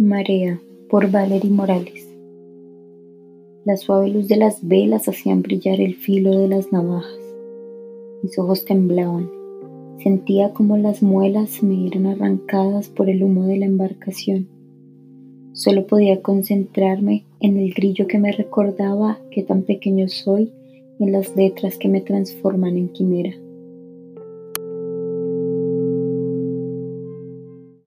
Marea por Valery Morales. La suave luz de las velas hacían brillar el filo de las navajas. Mis ojos temblaban. Sentía como las muelas me eran arrancadas por el humo de la embarcación. Solo podía concentrarme en el grillo que me recordaba que tan pequeño soy y en las letras que me transforman en quimera.